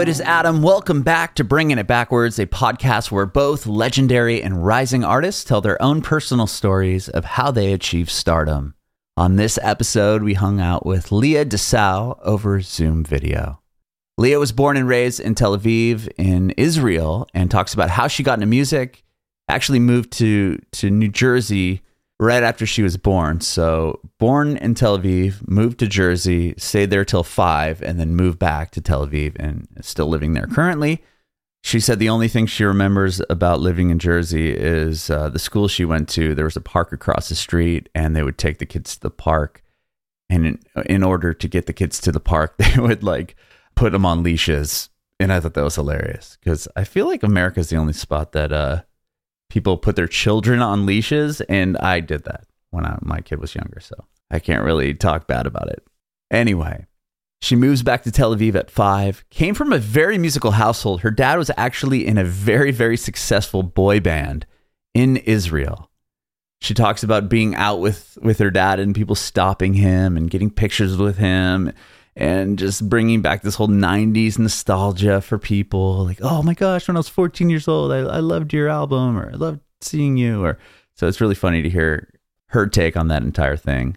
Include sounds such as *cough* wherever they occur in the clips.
it is Adam. Welcome back to Bringing It Backwards, a podcast where both legendary and rising artists tell their own personal stories of how they achieved stardom. On this episode, we hung out with Lia D'sau over Zoom video. Lia was born and raised in Tel Aviv in Israel and talks about how she got into music, actually moved to, to New Jersey right after she was born. So, born in Tel Aviv, moved to Jersey, stayed there till five, and then moved back to Tel Aviv and still living there currently. She said the only thing she remembers about living in Jersey is uh, the school she went to. There was a park across the street, and they would take the kids to the park. And in, in order to get the kids to the park, *laughs* they would like put them on leashes. And I thought that was hilarious because I feel like America is the only spot that uh, people put their children on leashes, and I did that when I, my kid was younger, so I can't really talk bad about it. Anyway, she moves back to Tel Aviv at five, came from a very musical household. Her dad was actually in a very, very successful boy band in Israel. She talks about being out with, with her dad and people stopping him and getting pictures with him and just bringing back this whole 90s nostalgia for people. Like oh my gosh when i was 14 years old i, I loved your album or i loved seeing you or so it's really funny to hear her take on that entire thing.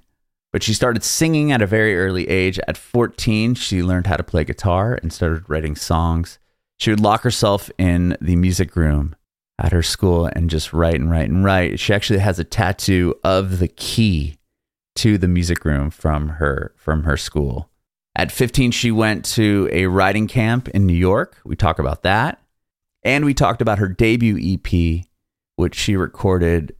But she started singing at a very early age. At 14 she learned how to play guitar and started writing songs. She would lock herself in the music room at her school and just write and write and write. She actually has a tattoo of the key to the music room from her from her school at 15, she went to a writing camp in New York. We talk about that. And we talked about her debut EP, which she recorded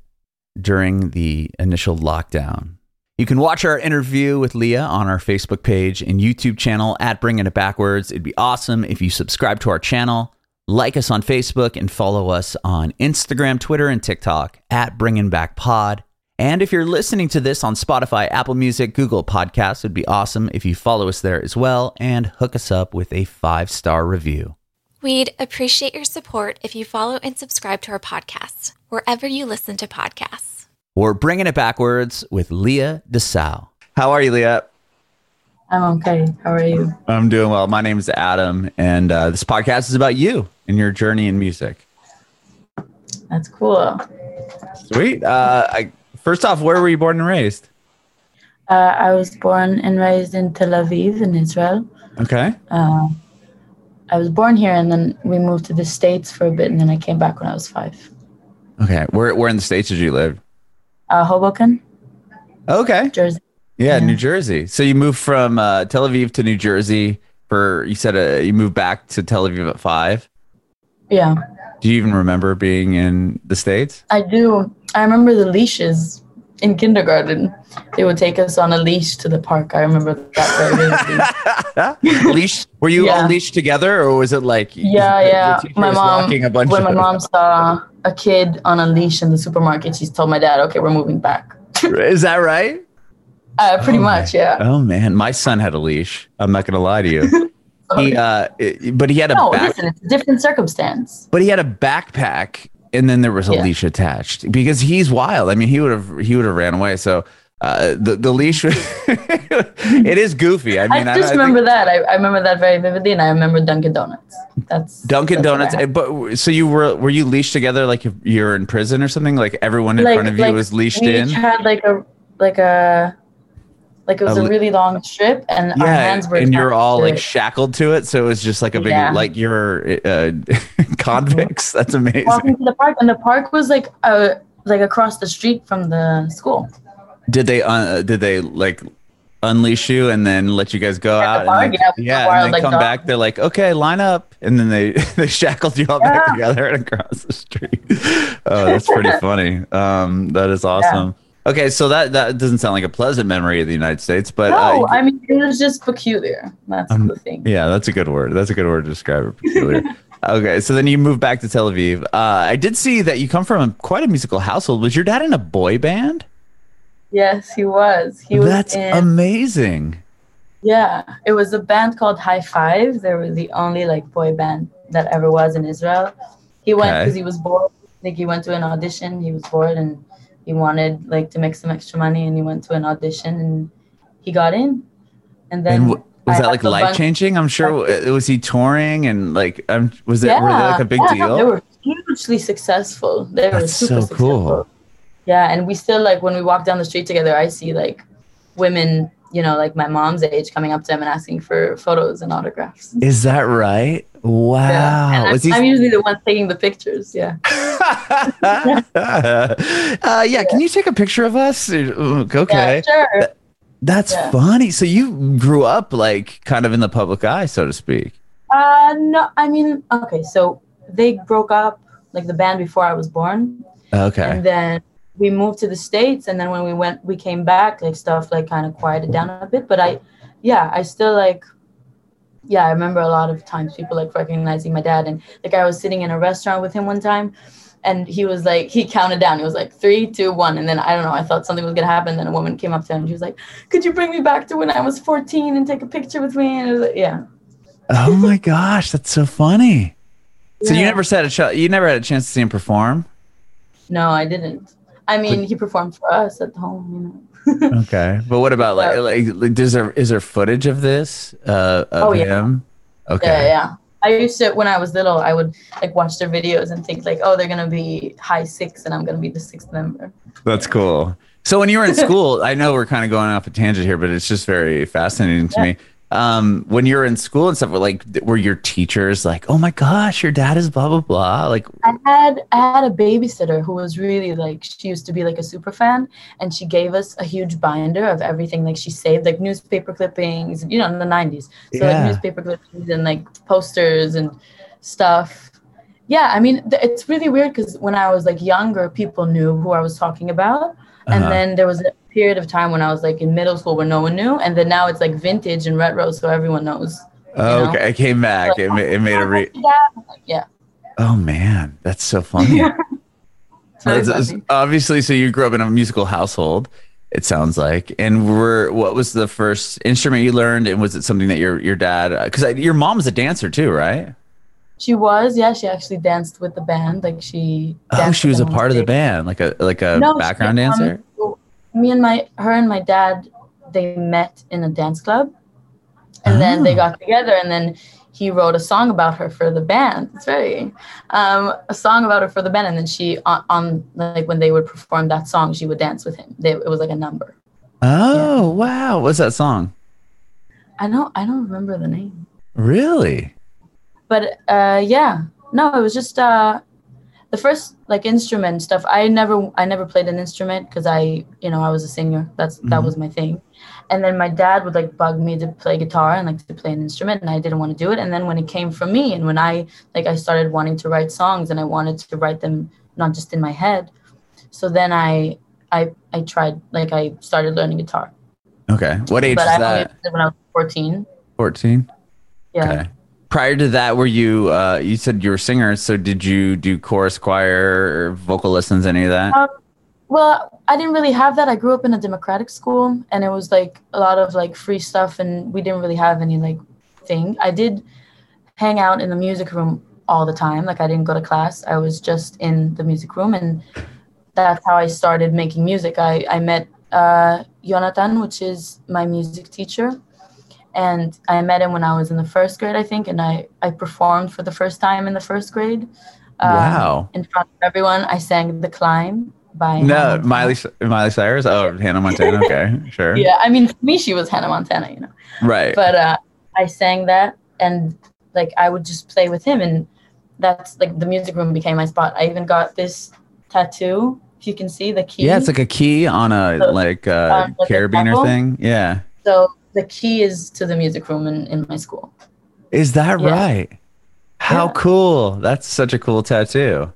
during the initial lockdown. You can watch our interview with Lia on our Facebook page and YouTube channel at Bringing It Backwards. It'd be awesome if you subscribe to our channel, like us on Facebook, and follow us on Instagram, Twitter, and TikTok at Bringing Back Pod. And if you're listening to this on Spotify, Apple Music, Google Podcasts, it'd be awesome if you follow us there as well and hook us up with a five star review. We'd appreciate your support if you follow and subscribe to our podcast wherever you listen to podcasts. We're bringing it backwards with Lia D'sau. How are you, Lia? I'm okay. How are you? I'm doing well. My name is Adam, and uh, this podcast is about you and your journey in music. That's cool. Sweet. Uh, I First off, where were you born and raised? Uh, I was born and raised in Tel Aviv in Israel. Okay. Uh, I was born here and then we moved to the States for a bit and then I came back when I was five. Okay. Where, where in the States did you live? Uh, Hoboken. Okay. Jersey. Yeah, yeah, New Jersey. So you moved from uh, Tel Aviv to New Jersey for, you said uh, you moved back to Tel Aviv at five? Yeah. Do you even remember being in the States? I do. I remember the leashes in kindergarten. They would take us on a leash to the park. I remember that very *laughs* leash? Were you yeah. all leashed together, or was it like? Yeah, yeah. My mom. when my mom saw a kid on a leash in the supermarket, she told my dad, "Okay, we're moving back." *laughs* Is that right? Uh, pretty oh, much, man. yeah. Oh man, my son had a leash. I'm not gonna lie to you. *laughs* he uh but he had a no, back- listen, it's a different circumstance. But he had a backpack and then there was a yeah. leash attached because he's wild. I mean, he would have he would have ran away. So uh, the the leash *laughs* it is goofy. I mean, I just I, remember I that. I, I remember that very vividly, and I remember Dunkin' Donuts. That's Dunkin' that's Donuts. Eh, but so you were were you leashed together like you're in prison or something? Like everyone in like, front of you was leashed we in. Had like a like a like it was a, a really long strip, and yeah, our hands were. And you're all like it. shackled to it, so it was just like a big yeah. like you're uh, *laughs* convicts. *laughs* That's amazing. Walking to the park, and the park was like uh like across the street from the school. Did they uh, did they like unleash you and then let you guys go At out? Park, and yeah, yeah and they like come dog. back. They're like, okay, line up, and then they *laughs* they shackled you all yeah. back together and across the street. *laughs* oh, that's pretty funny. Um, that is awesome. Yeah. Okay, so that that doesn't sound like a pleasant memory of the United States, but no, uh, I mean it was just peculiar. That's um, the thing. Yeah, that's a good word. That's a good word to describe it. Peculiar. Okay, so then you moved back to Tel Aviv. Uh, I did see that you come from a, quite a musical household. Was your dad in a boy band? Yes, he was. He was. That's in, amazing. Yeah, it was a band called High Five. They were the only like boy band that ever was in Israel. He went because okay. he was bored. I think he went to an audition. He was bored and he wanted like to make some extra money and he went to an audition and he got in and then and, w- was I that like life changing? I'm sure. Was he touring and like, um, was it were they like a big yeah, deal? They were hugely successful. They were That's super so cool. Yeah, and we still like when we walk down the street together, I see like women, you know, like my mom's age coming up to him and asking for photos and autographs. Is that right? Wow. Yeah. I'm, he? I'm usually the one taking the pictures. Yeah. *laughs* uh, yeah. Can you take a picture of us? *laughs* Okay. Yeah, sure. That's Yeah. funny. So you grew up like kind of in the public eye, so to speak. Uh, no, I mean, okay, so they broke up like the band before I was born, Okay. and then we moved to the states, and then when we went, we came back, like stuff like kind of quieted down a bit. But I, yeah, I still like, yeah, I remember a lot of times people like recognizing my dad, and like I was sitting in a restaurant with him one time. And he was like, he counted down. He was like, three, two, one. And then I don't know, I thought something was going to happen. Then a woman came up to him. And she was like, could you bring me back to when I was 14 and take a picture with me? And it was like, yeah. oh my gosh, that's so funny. So you never said a ch- you never had a chance to see him perform. No, I didn't. I mean, he performed for us at home, you know. *laughs* Okay, but what about like like, like is there is there footage of this uh, of Oh, yeah. him? Okay. Yeah, yeah. I used to when I was little, I would like watch their videos and think like, oh, they're gonna be high six, and I'm gonna be the sixth member. That's cool. So when you were in school, I know we're kind of going off a tangent here, but it's just very fascinating to Yeah. me. Um, when you're in school and stuff, were like were your teachers like, "Oh my gosh, your dad is blah blah blah"? Like, I had I had a babysitter who was really like she used to be like a super fan, and she gave us a huge binder of everything. Like she saved like newspaper clippings, you know, in the '90s. So Yeah. like newspaper clippings and like posters and stuff. Yeah, I mean, th- it's really weird because when I was like younger, people knew who I was talking about, and Uh-huh. then there was period of time when I was like in middle school where no one knew, and then now it's like vintage and retro, so everyone knows. oh, know? okay, it came back. It, ma- it made a re. *laughs* Yeah, like, yeah. Oh man, that's so funny. *laughs* It's very That's- that's- funny. obviously, so you grew up in a musical household. It sounds like. And were what was the first instrument you learned? And was it something that your your dad? Because your mom was a dancer too, right? She was, yeah. She actually danced with the band. Like she. Oh, she was a part of the band, like a like a No, she- background um, dancer. Me and my her and my dad, they met in a dance club, and then they Oh. got together, and then he wrote a song about her for the band. It's very, um, a song about her for the band, and then she on, on like when they would perform that song, she would dance with him. They, it was like a number. Oh wow, what's that song? I don't I don't remember the name, Really? but uh, yeah, no, it was just uh, the first like instrument stuff. I never I never played an instrument because I you know I was a singer. That's that Mhm. was my thing. And then my dad would like bug me to play guitar and like to play an instrument, and I didn't want to do it. And then when it came from me, and when I like I started wanting to write songs, and I wanted to write them not just in my head. So then I I I tried like I started learning guitar, Okay. What age but was I that? when I was fourteen. Fourteen. Yeah. Okay. Prior to that, were you? Uh, you said you were a singer? So did you do chorus, choir, or vocal lessons? Any of that? Um, Well, I didn't really have that. I grew up in a democratic school, and it was like a lot of like free stuff, and we didn't really have any like thing. I did hang out in the music room all the time. Like I didn't go to class. I was just in the music room, and that's how I started making music. I I met uh, Jonathan, which is my music teacher, and I met him when I was in the first grade, I think, and I I performed for the first time in the first grade. um, Wow. In front of everyone, I sang "The Climb" by No, Miley Miley Cyrus. Oh, Hannah Montana. *laughs* Okay, sure. Yeah, I mean, for me, she was Hannah Montana, you know. Right. But uh, I sang that, and like I would just play with him, and that's like the music room became my spot. I even got this tattoo. If you can see the key. yeah, it's like a key on a So, like uh, um, like a carabiner buckle? thing. Yeah. so the key is to the music room in, in my school. Is that Yeah. right? How Yeah. cool! That's such a cool tattoo.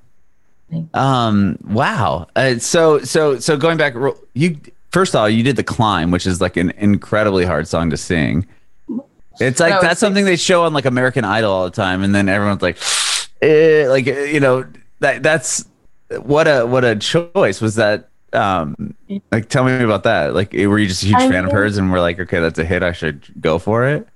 Um. Wow. Uh, so so so going back, you first of all you did the climb, which is like an incredibly hard song to sing. It's like No, that's it's- something they show on like American Idol all the time, and then everyone's like, eh, like you know that that's what a what a choice was that. Um, like tell me about that. Like, were you just a huge I fan of hers, and we're like, okay, that's a hit. I should go for it.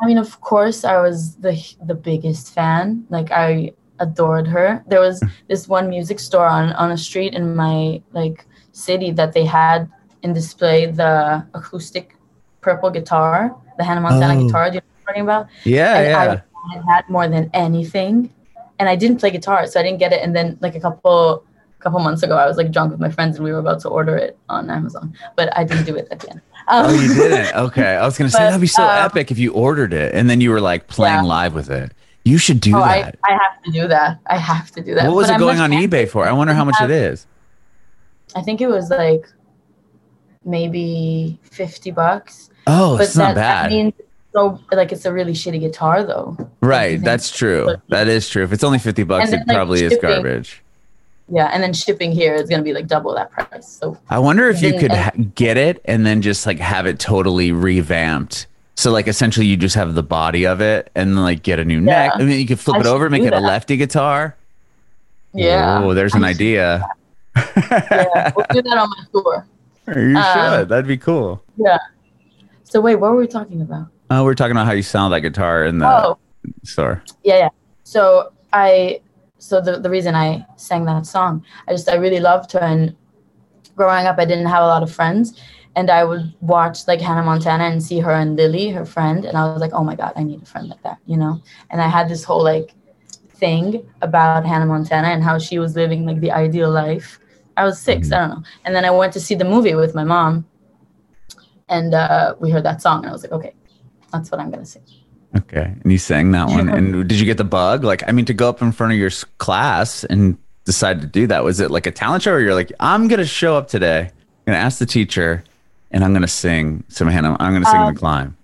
I mean, of course, I was the the biggest fan. Like I adored her. There was this one music store on on a street in my like city that they had in display the acoustic purple guitar the Hannah Montana Oh. guitar. Do you know what I'm talking about? Yeah, and yeah. I had more than anything. And I didn't play guitar, so I didn't get it. And then like a couple couple months ago, I was like drunk with my friends and we were about to order it on Amazon, but I didn't do it at the end. Um, oh, you didn't? *laughs* Okay. I was gonna say that'd be so um, epic if you ordered it and then you were like playing Yeah. live with it. You should do oh, that. I have to do that. I have to do that. what was But it I'm going on eBay for? I wonder how much it is. I think it was like maybe fifty bucks. Oh, but it's not that, bad. that means so like it's a really shitty guitar though. right. That's true. That is true. If it's only fifty bucks, then, it like, probably is garbage. Yeah, and then shipping here is gonna be like double that price. So I wonder if you Then- could ha- get it and then just like have it totally revamped. So like essentially you just have the body of it and then like get a new neck. Yeah. I mean you could flip I it over, make it a lefty guitar. yeah. Oh, there's an I idea. *laughs* yeah, we'll do that on my tour. you Um, should. That'd be cool. Yeah. So wait, what were we talking about? Oh, we're talking about how you sound that guitar in the Oh, store. yeah, yeah. So I, so the the reason I sang that song, I just I really loved her, and growing up, I didn't have a lot of friends, and I would watch like Hannah Montana and see her and Lily, her friend, and I was like, oh my god, I need a friend like that, you know. And I had this whole like thing about Hannah Montana and how she was living like the ideal life. I was 6 I don't know. And then I went to see the movie with my mom, and uh, we heard that song, and I was like, okay, that's what I'm gonna sing. Okay. And you sang that one. and did you get the bug? Like, I mean, to go up in front of your class and decide to do that, was it like a talent show or you're like, I'm going to show up today, I'm going to ask the teacher and I'm going to sing some Hannah, I'm going to sing Um, the climb.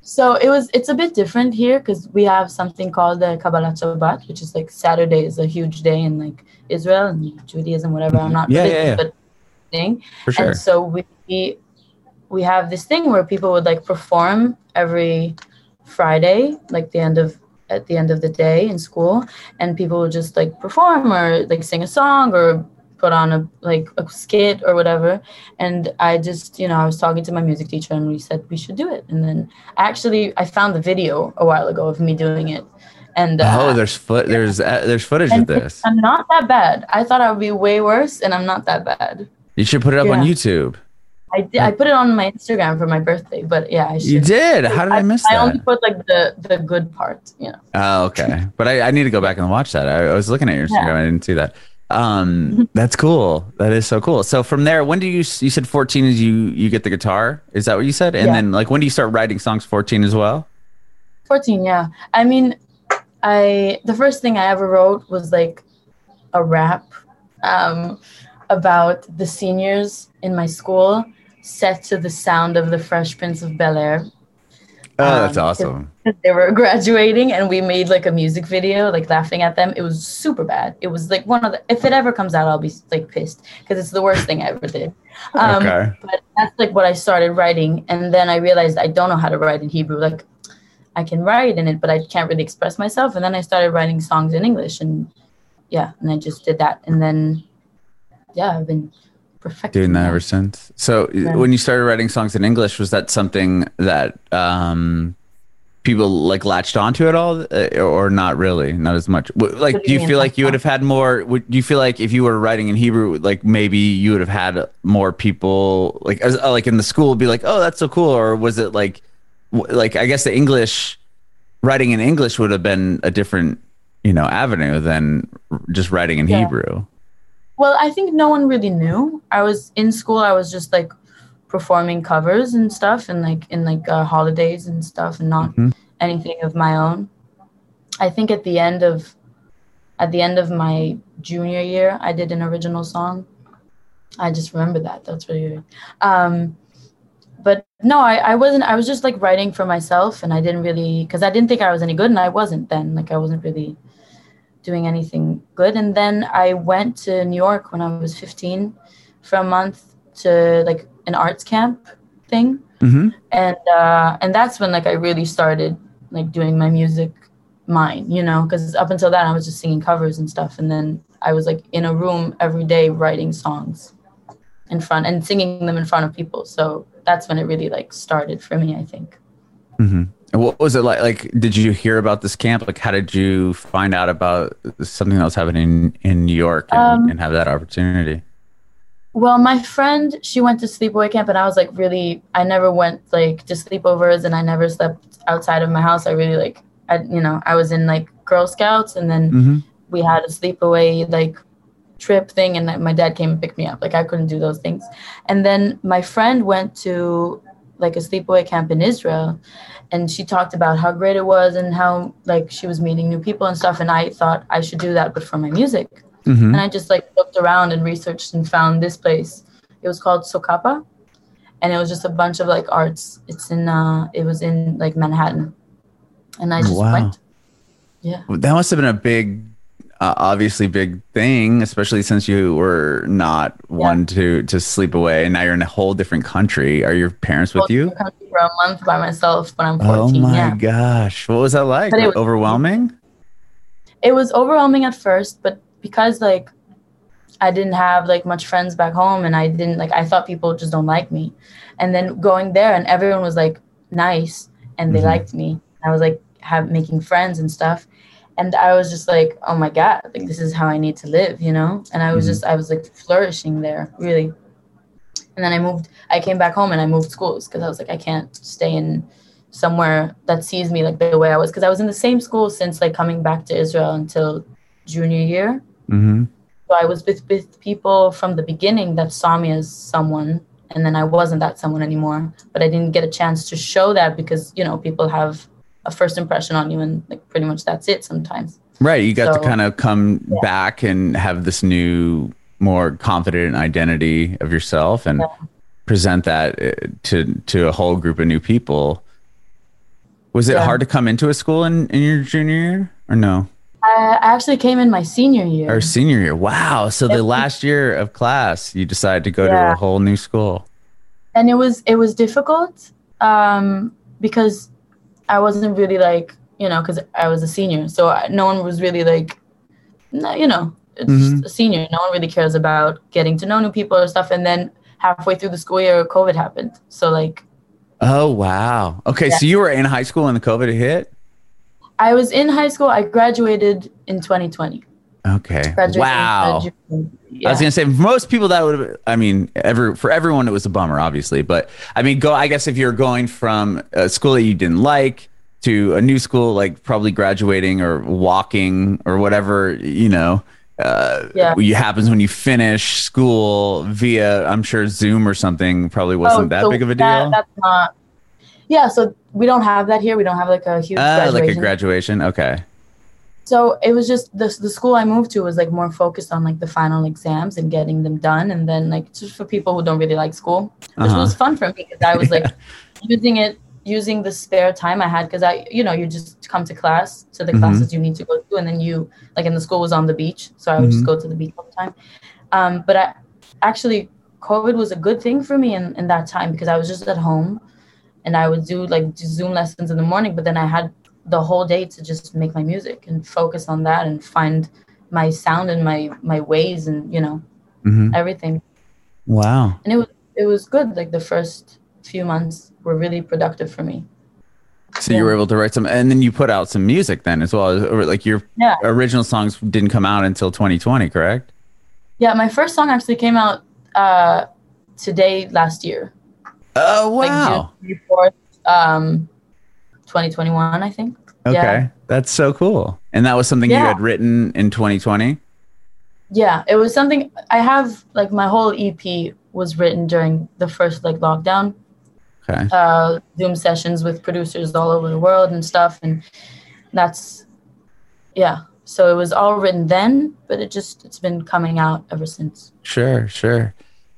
So it was. It's a bit different here because we have something called the Kabbalat Shabbat, which is like Saturday is a huge day in like Israel and Judaism, whatever. I'm not Yeah, religious, yeah, yeah. but thing. For sure. And so we we have this thing where people would like perform every Friday, like the end of at the end of the day in school, and people would just like perform or like sing a song or put on a like a skit or whatever. And I just, you know, I was talking to my music teacher and we said we should do it. And then actually I found the video a while ago of me doing it. And uh, oh, there's foot, there's, uh, there's footage of this. I'm not that bad. I thought I would be way worse, and I'm not that bad. You should put it up on YouTube. I did. I put it on my Instagram for my birthday, but yeah, I should. You did. How did I miss it? I only put like the the good part, you know. Oh, okay. But I, I need to go back and watch that. I, I was looking at your Instagram. Yeah. I didn't see that. Um, *laughs* that's cool. That is so cool. So from there, when do you, you said 14 is you, you get the guitar? Is that what you said? And Yeah. then like, when do you start writing songs 14 as well? 14, yeah. I mean, I the first thing I ever wrote was like a rap um, about the seniors in my school set to the sound of the Fresh Prince of Bel Air. Oh, that's Um, awesome. they were *laughs* graduating and we made like a music video like laughing at them it was super bad it was like one of the if it ever comes out i'll be like pissed because it's the worst thing i ever did *laughs* um, Okay. but that's like what i started writing and then i realized i don't know how to write in hebrew like i can write in it but i can't really express myself and then i started writing songs in english and yeah and i just did that and then yeah i've been perfecting Doing that ever since. So Yeah. when you started writing songs in English, was that something that, um, people like latched onto at all uh, or not really not as much like do you feel like you would have had more would do you feel like if you were writing in hebrew like maybe you would have had more people like as, uh, like in the school be like oh that's so cool or was it like w- like i guess the english writing in english would have been a different you know avenue than just writing in Yeah. hebrew Well, I think no one really knew. I was in school. I was just like performing covers and stuff, and like in like uh, holidays and stuff, and not Mhm. anything of my own. I think at the end of at the end of my junior year, I did an original song. I just remember that. That's really weird. Um, but no, I, I wasn't. I was just like writing for myself, and I didn't really because I didn't think I was any good, and I wasn't then. Like I wasn't really doing anything good. And then I went to New York when I was 15 for a month to like an arts camp thing, mm-hmm. and uh, and that's when like I really started like doing my music mine, you know, because up until that I was just singing covers and stuff, and then I was like in a room every day writing songs in front and singing them in front of people. So that's when it really like started for me, I think. Mm-hmm. And what was it like? Like, did you hear about this camp? Like, how did you find out about something that was happening in, in New York and, Um, and have that opportunity? Well, my friend, she went to sleepaway camp, and I was like, really, I never went like to sleepovers, and I never slept outside of my house. I really like, I, you know, I was in like Girl Scouts, and then Mhm. we had a sleepaway like trip thing, and my dad came and picked me up. Like I couldn't do those things, and then my friend went to like a sleepaway camp in Israel, and she talked about how great it was and how like she was meeting new people and stuff, and I thought I should do that, but for my music Mhm. and I just like looked around and researched and found this place. It was called SOCAPA, and it was just a bunch of like arts. It's in uh, it was in like Manhattan, and I just Wow. went. Yeah, That must have been a big, uh, obviously big thing, especially since you were not one to to sleep away, and now you're in a whole different country. Are your parents with you? For a month by myself when I'm 14. Oh my yeah, gosh, what was that like? It was- Overwhelming? it was overwhelming at first, but because like I didn't have like much friends back home, and I didn't like I thought people just don't like me, and then going there and everyone was like nice and they Mhm. liked me. I was like have making friends and stuff, and I was just like, oh my god, like this is how I need to live, you know. And I was Mhm. just I was like flourishing there really. And then I moved. I came back home and I moved schools because I was like I can't stay in somewhere that sees me like the way I was because I was in the same school since like coming back to Israel until junior year. hmm So I was with, with people from the beginning that saw me as someone, and then I wasn't that someone anymore. But I didn't get a chance to show that because you know people have a first impression on you, and like pretty much that's it sometimes. Right, you got to kind of come back and have this new, more confident identity of yourself, and present that uh, to to a whole group of new people. Was it Yeah. hard to come into a school in, in your junior year or no? I I actually came in my senior year. Or senior year? Wow. So the last year of class, you decided to go to a whole new school. and it was it was difficult um, because I wasn't really like you know because I was a senior, so I, no one was really like, no, you know, it's Mhm. just a senior. No one really cares about getting to know new people or stuff. And then halfway through the school year, COVID happened. So like Oh, wow. Okay. Yeah. So you were in high school when the COVID hit? I was in high school. I graduated in 2020. Okay. Wow. June. I was gonna say most people that would have I mean ever for everyone it was a bummer obviously but I mean go I guess if you're going from a school that you didn't like to a new school like probably graduating or walking or whatever you know uh Yeah. you happens when you finish school via I'm sure Zoom or something probably wasn't Oh, that so big of a that- deal that's not. Yeah, so we don't have that here. We don't have like a huge uh, graduation. like a graduation okay So it was just the the school I moved to was like more focused on like the final exams and getting them done, and then like just for people who don't really like school, which Uh-huh. was fun for me because I was like *laughs* using it, using the spare time I had because I, you know, you just come to class to the Mhm. classes you need to go to, and then you like, and the school was on the beach, so I would Mhm. just go to the beach all the time. Um, but I actually, COVID was a good thing for me in in that time because I was just at home, and I would do like Zoom lessons in the morning, but then I had the whole day to just make my music and focus on that and find my sound and my my ways and you know hmm everything. Wow. And it was it was good. Like the first few months were really productive for me. So you were able to write some and then you put out some music then as well. Like your yeah. original songs didn't come out until 2020 correct? Yeah my first song actually came out uh today last year. Oh wow. Like June 4th, um 2021 i think Okay. Yeah. That's so cool. And that was something you had written in 2020? yeah it was something i have like my whole ep was written during the first like lockdown Okay. uh, Zoom sessions with producers all over the world and stuff. And that's, yeah. So it was all written then, but it just, it's been coming out ever since. Sure, sure.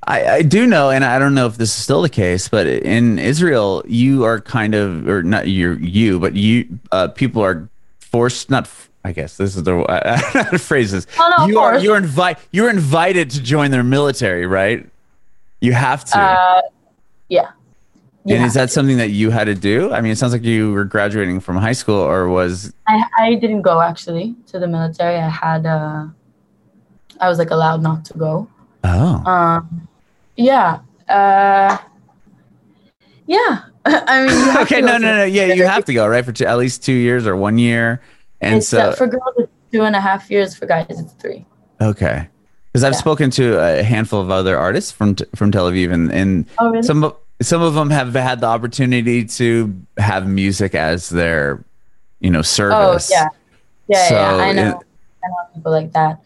I, I do know, and I don't know if this is still the case, but in Israel, you are kind of, or not you, you, but you, uh, people are forced, not, I guess this is the, *laughs* I, I don't know how to phrase this. Oh, no, you are, you're invite, you're invited to join their military, right? You have to. Uh, yeah. and is that something that you had to do? I mean, it sounds like you were graduating from high school, or was I, I didn't go actually to the military. I had, uh, I was like allowed not to go. oh Um, yeah. Uh, yeah. *laughs* I mean, okay, no, no, no. Yeah, you have to go right for two, at least two years or one year, and so for girls, it's two and a half years. For guys, it's three. okay. Because I've Yeah. spoken to a handful of other artists from from Tel Aviv, and, and Oh, really? some of some of them have had the opportunity to have music as their, you know, service Oh service. yeah, yeah, So yeah. I know. it- I know people like that.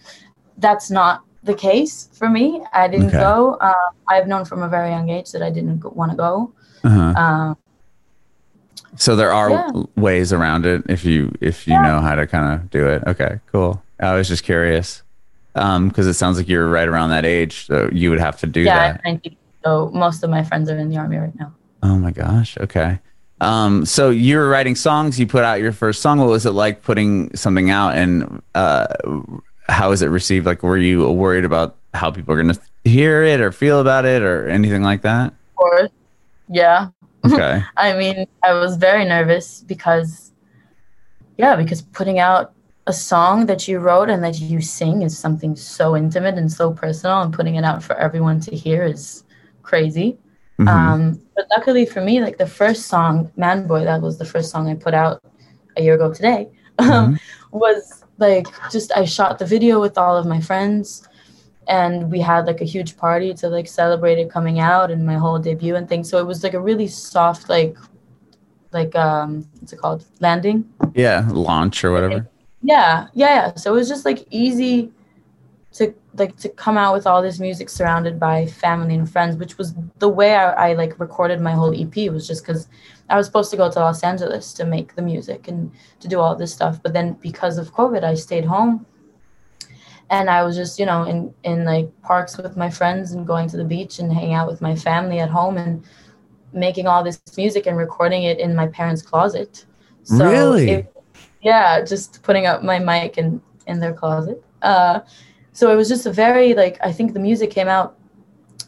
That's not the case for me. I didn't Okay. go. Um, I've known from a very young age that I didn't want to go. Uh-huh. Um, So there are Yeah. ways around it if you if you Yeah. know how to kind of do it. Okay, cool. I was just curious because it sounds like you're right around that age, so you would have to do yeah, that. 19, so most of my friends are in the army right now. Oh my gosh. Okay. Um, so you were writing songs. You put out your first song. What was it like putting something out, and uh, how was it received? Like, were you worried about how people are going to hear it or feel about it or anything like that? Of course, yeah. Okay. *laughs* I mean, I was very nervous because, yeah, because putting out a song that you wrote and that you sing is something so intimate and so personal, and putting it out for everyone to hear is crazy. Mhm. Um, but luckily for me, like the first song, Manboy, that was the first song I put out a year ago today, um, *laughs* was like just I shot the video with all of my friends and we had like a huge party to like celebrate it coming out and my whole debut and things. So it was like a really soft, like, like, um, what's it called? Landing. yeah. Launch or whatever. Yeah, yeah, yeah. So it was just like easy to like to come out with all this music surrounded by family and friends, which was the way I, I like recorded my whole EP was just because I was supposed to go to Los Angeles to make the music and to do all this stuff. But then because of COVID, I stayed home and I was just, you know, in, in like parks with my friends and going to the beach and hanging out with my family at home and making all this music and recording it in my parents' closet. So Really? it- yeah, just putting up my mic in, in their closet. Uh, so it was just a very like I think the music came out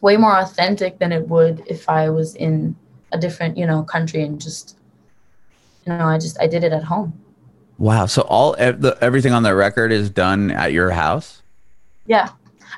way more authentic than it would if I was in a different, you know, country and just you know, I just I did it at home. Wow. So all the, everything on the record is done at your house. Yeah.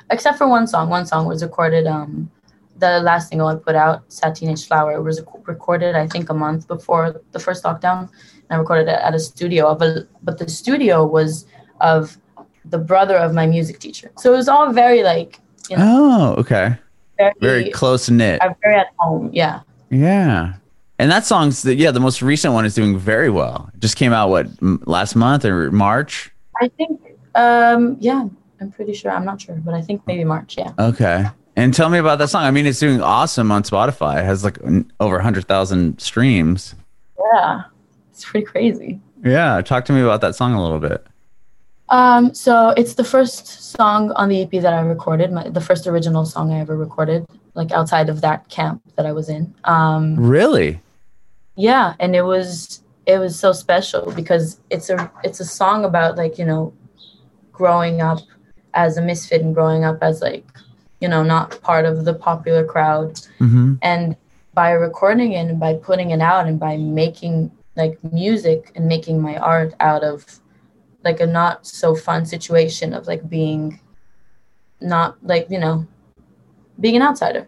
Except for one song. One song was recorded um the last single I put out, Sad Teenage Flower, was recorded I think a month before the first lockdown. And I recorded it at a studio of a but the studio was of the brother of my music teacher. So it was all very like, you know, Oh, okay. very, Very close knit. I'm very at home. Yeah. Yeah. And that song's the, yeah, the most recent one is doing very well. It just came out what m- last month or March? I think, um, yeah, I'm pretty sure. I'm not sure, but I think maybe March. Yeah. Okay. And tell me about that song. I mean, it's doing awesome on Spotify. It has like n- over 100,000 streams. Yeah. It's pretty crazy. Yeah, talk to me about that song a little bit. Um, so it's the first song on the EP that I recorded, my, the first original song I ever recorded, like outside of that camp that I was in. Um, Really? yeah, and it was it was so special because it's a it's a song about like you know growing up as a misfit and growing up as like you know not part of the popular crowd Mm-hmm. and by recording it and by putting it out and by making like music and making my art out of like a not so fun situation of like being not like you know being an outsider.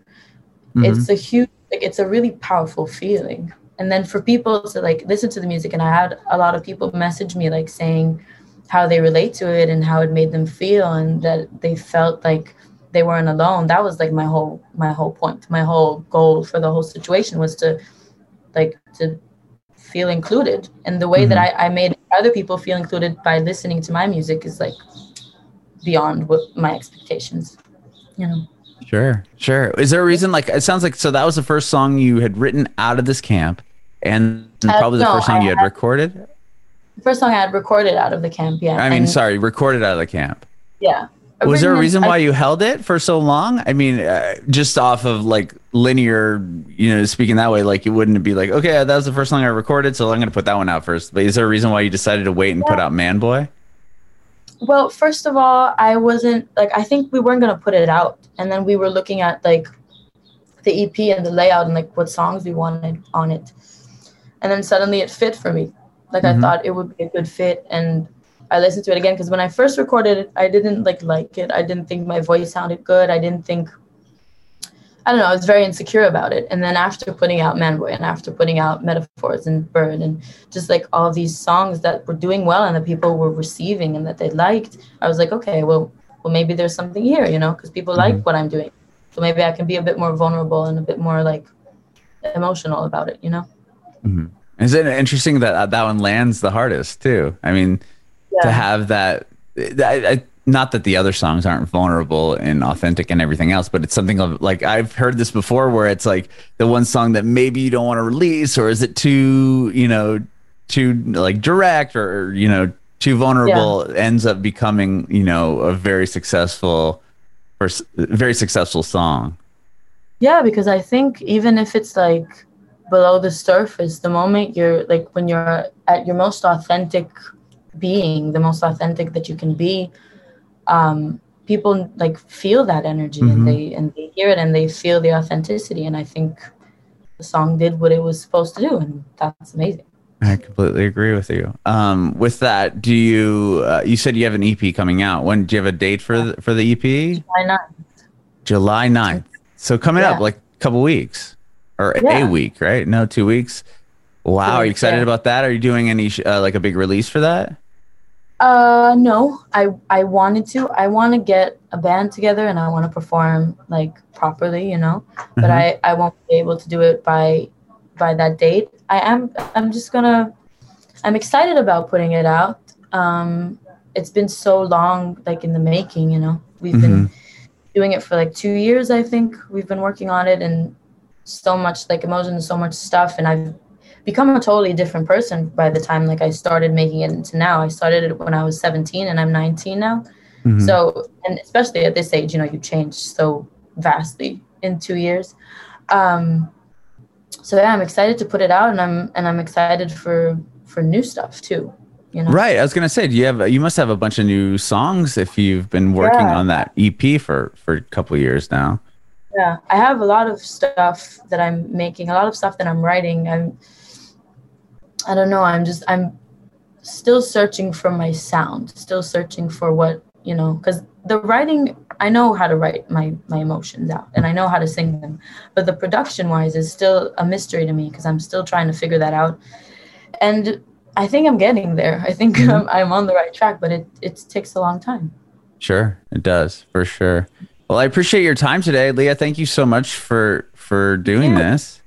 Mm-hmm. It's a huge like it's a really powerful feeling. And then for people to like listen to the music and i had a lot of people message me like saying how they relate to it and how it made them feel and that they felt like they weren't alone. That was like my whole my whole point. My whole goal for the whole situation was to like to feel included. And the way that mm-hmm. I, I made other people feel included by listening to my music is like beyond what my expectations you know Sure, sure. Is there a reason? Like, it sounds like so that was the first song you had written out of this camp, and Uh, probably the first song I you had had- recorded. the first song i had recorded out of the camp yeah I mean, and- sorry, recorded out of the camp. yeah Was there a reason I- why you held it for so long? I mean, uh, just off of like linear, you know, speaking that way, like you wouldn't be like, okay, that was the first song I recorded, so I'm going to put that one out first. But is there a reason why you decided to wait and put out Manboy? Well, first of all, I wasn't like I think we weren't gonna put it out, and then we were looking at like the EP and the layout and like what songs we wanted on it, and then suddenly it fit for me. Like Mhm. I thought it would be a good fit, and I listened to it again because when I first recorded it, I didn't like like it. I didn't think my voice sounded good. I didn't think. I don't know. I was very insecure about it, and then after putting out Manboy and after putting out Metaphors and Bird and just like all these songs that were doing well and that people were receiving and that they liked, I was like, okay, well, well, maybe there's something here, you know, because people mm-hmm. like what I'm doing. So maybe I can be a bit more vulnerable and a bit more like emotional about it, you know? Mm-hmm. Is it interesting that uh, that one lands the hardest too? I mean, yeah. to have that, I, I, not that the other songs aren't vulnerable and authentic and everything else, but it's something of like I've heard this before where it's like the one song that maybe you don't want to release, or is it too, you know, too like direct or, you know, too vulnerable yeah. ends up becoming, you know, a very successful or very successful song. Yeah, because I think even if it's like below the surface, the moment you're like when you're at your most authentic being, the most authentic that you can be, um, people like feel that energy mm-hmm. and they and they hear it and they feel the authenticity. And I think the song did what it was supposed to do, and that's amazing. I completely agree with you. Um, with that, do you? Uh, you said you have an EP coming out. When do you have a date for the, for the EP? July 9th. July 9th. So coming yeah. up, like a couple weeks or yeah. a week, right? No, two weeks. Wow, are you excited yeah. about that? Are you doing any uh, like a big release for that? Uh, no. I I wanted to. I want to get a band together and I want to perform like properly, you know. Mm-hmm. But I I won't be able to do it by by that date. I am I'm just gonna I'm excited about putting it out. Um, it's been so long, like in the making, you know. We've mm-hmm. been doing it for like two years, I think. We've been working on it and so much like emotion and so much stuff, and I've become a totally different person by the time like I started making it into now. I started it when I was 17 and I'm 19 now. Mm-hmm. So, and especially at this age, you know, you change so vastly in two years. Um, so yeah, I'm excited to put it out, and I'm and I'm excited for for new stuff too. You know? Right. I was gonna say, do you have you must have a bunch of new songs if you've been working yeah. on that EP for for a couple years now. Yeah, I have a lot of stuff that I'm making, a lot of stuff that I'm writing. I'm I don't know. I'm just I'm still searching for my sound, still searching for what you know, because the writing I know how to write my my emotions out and I know how to sing them, but the production wise is still a mystery to me because I'm still trying to figure that out. And I think I'm getting there. I think mm-hmm. I'm, I'm on the right track, but it it takes a long time. Sure, it does for sure. Well, I appreciate your time today, Lia. Thank you so much for for doing yeah. this.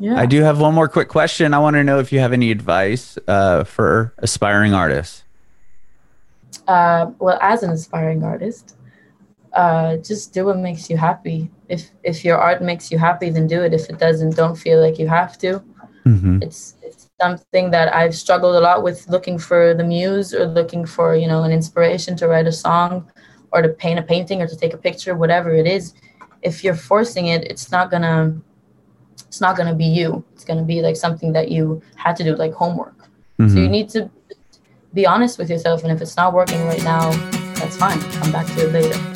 Yeah. I do have one more quick question. I want to know if you have any advice uh, for aspiring artists. Uh, well, as an aspiring artist, uh, just do what makes you happy. If if your art makes you happy, then do it. If it doesn't, don't feel like you have to. Mm-hmm. It's it's something that I've struggled a lot with looking for the muse or looking for you know an inspiration to write a song or to paint a painting or to take a picture, whatever it is. If you're forcing it, it's not gonna it's not gonna be you. It's gonna be like something that you had to do, like homework. Mm-hmm. So you need to be honest with yourself, and if it's not working right now, that's fine. Come back to it later.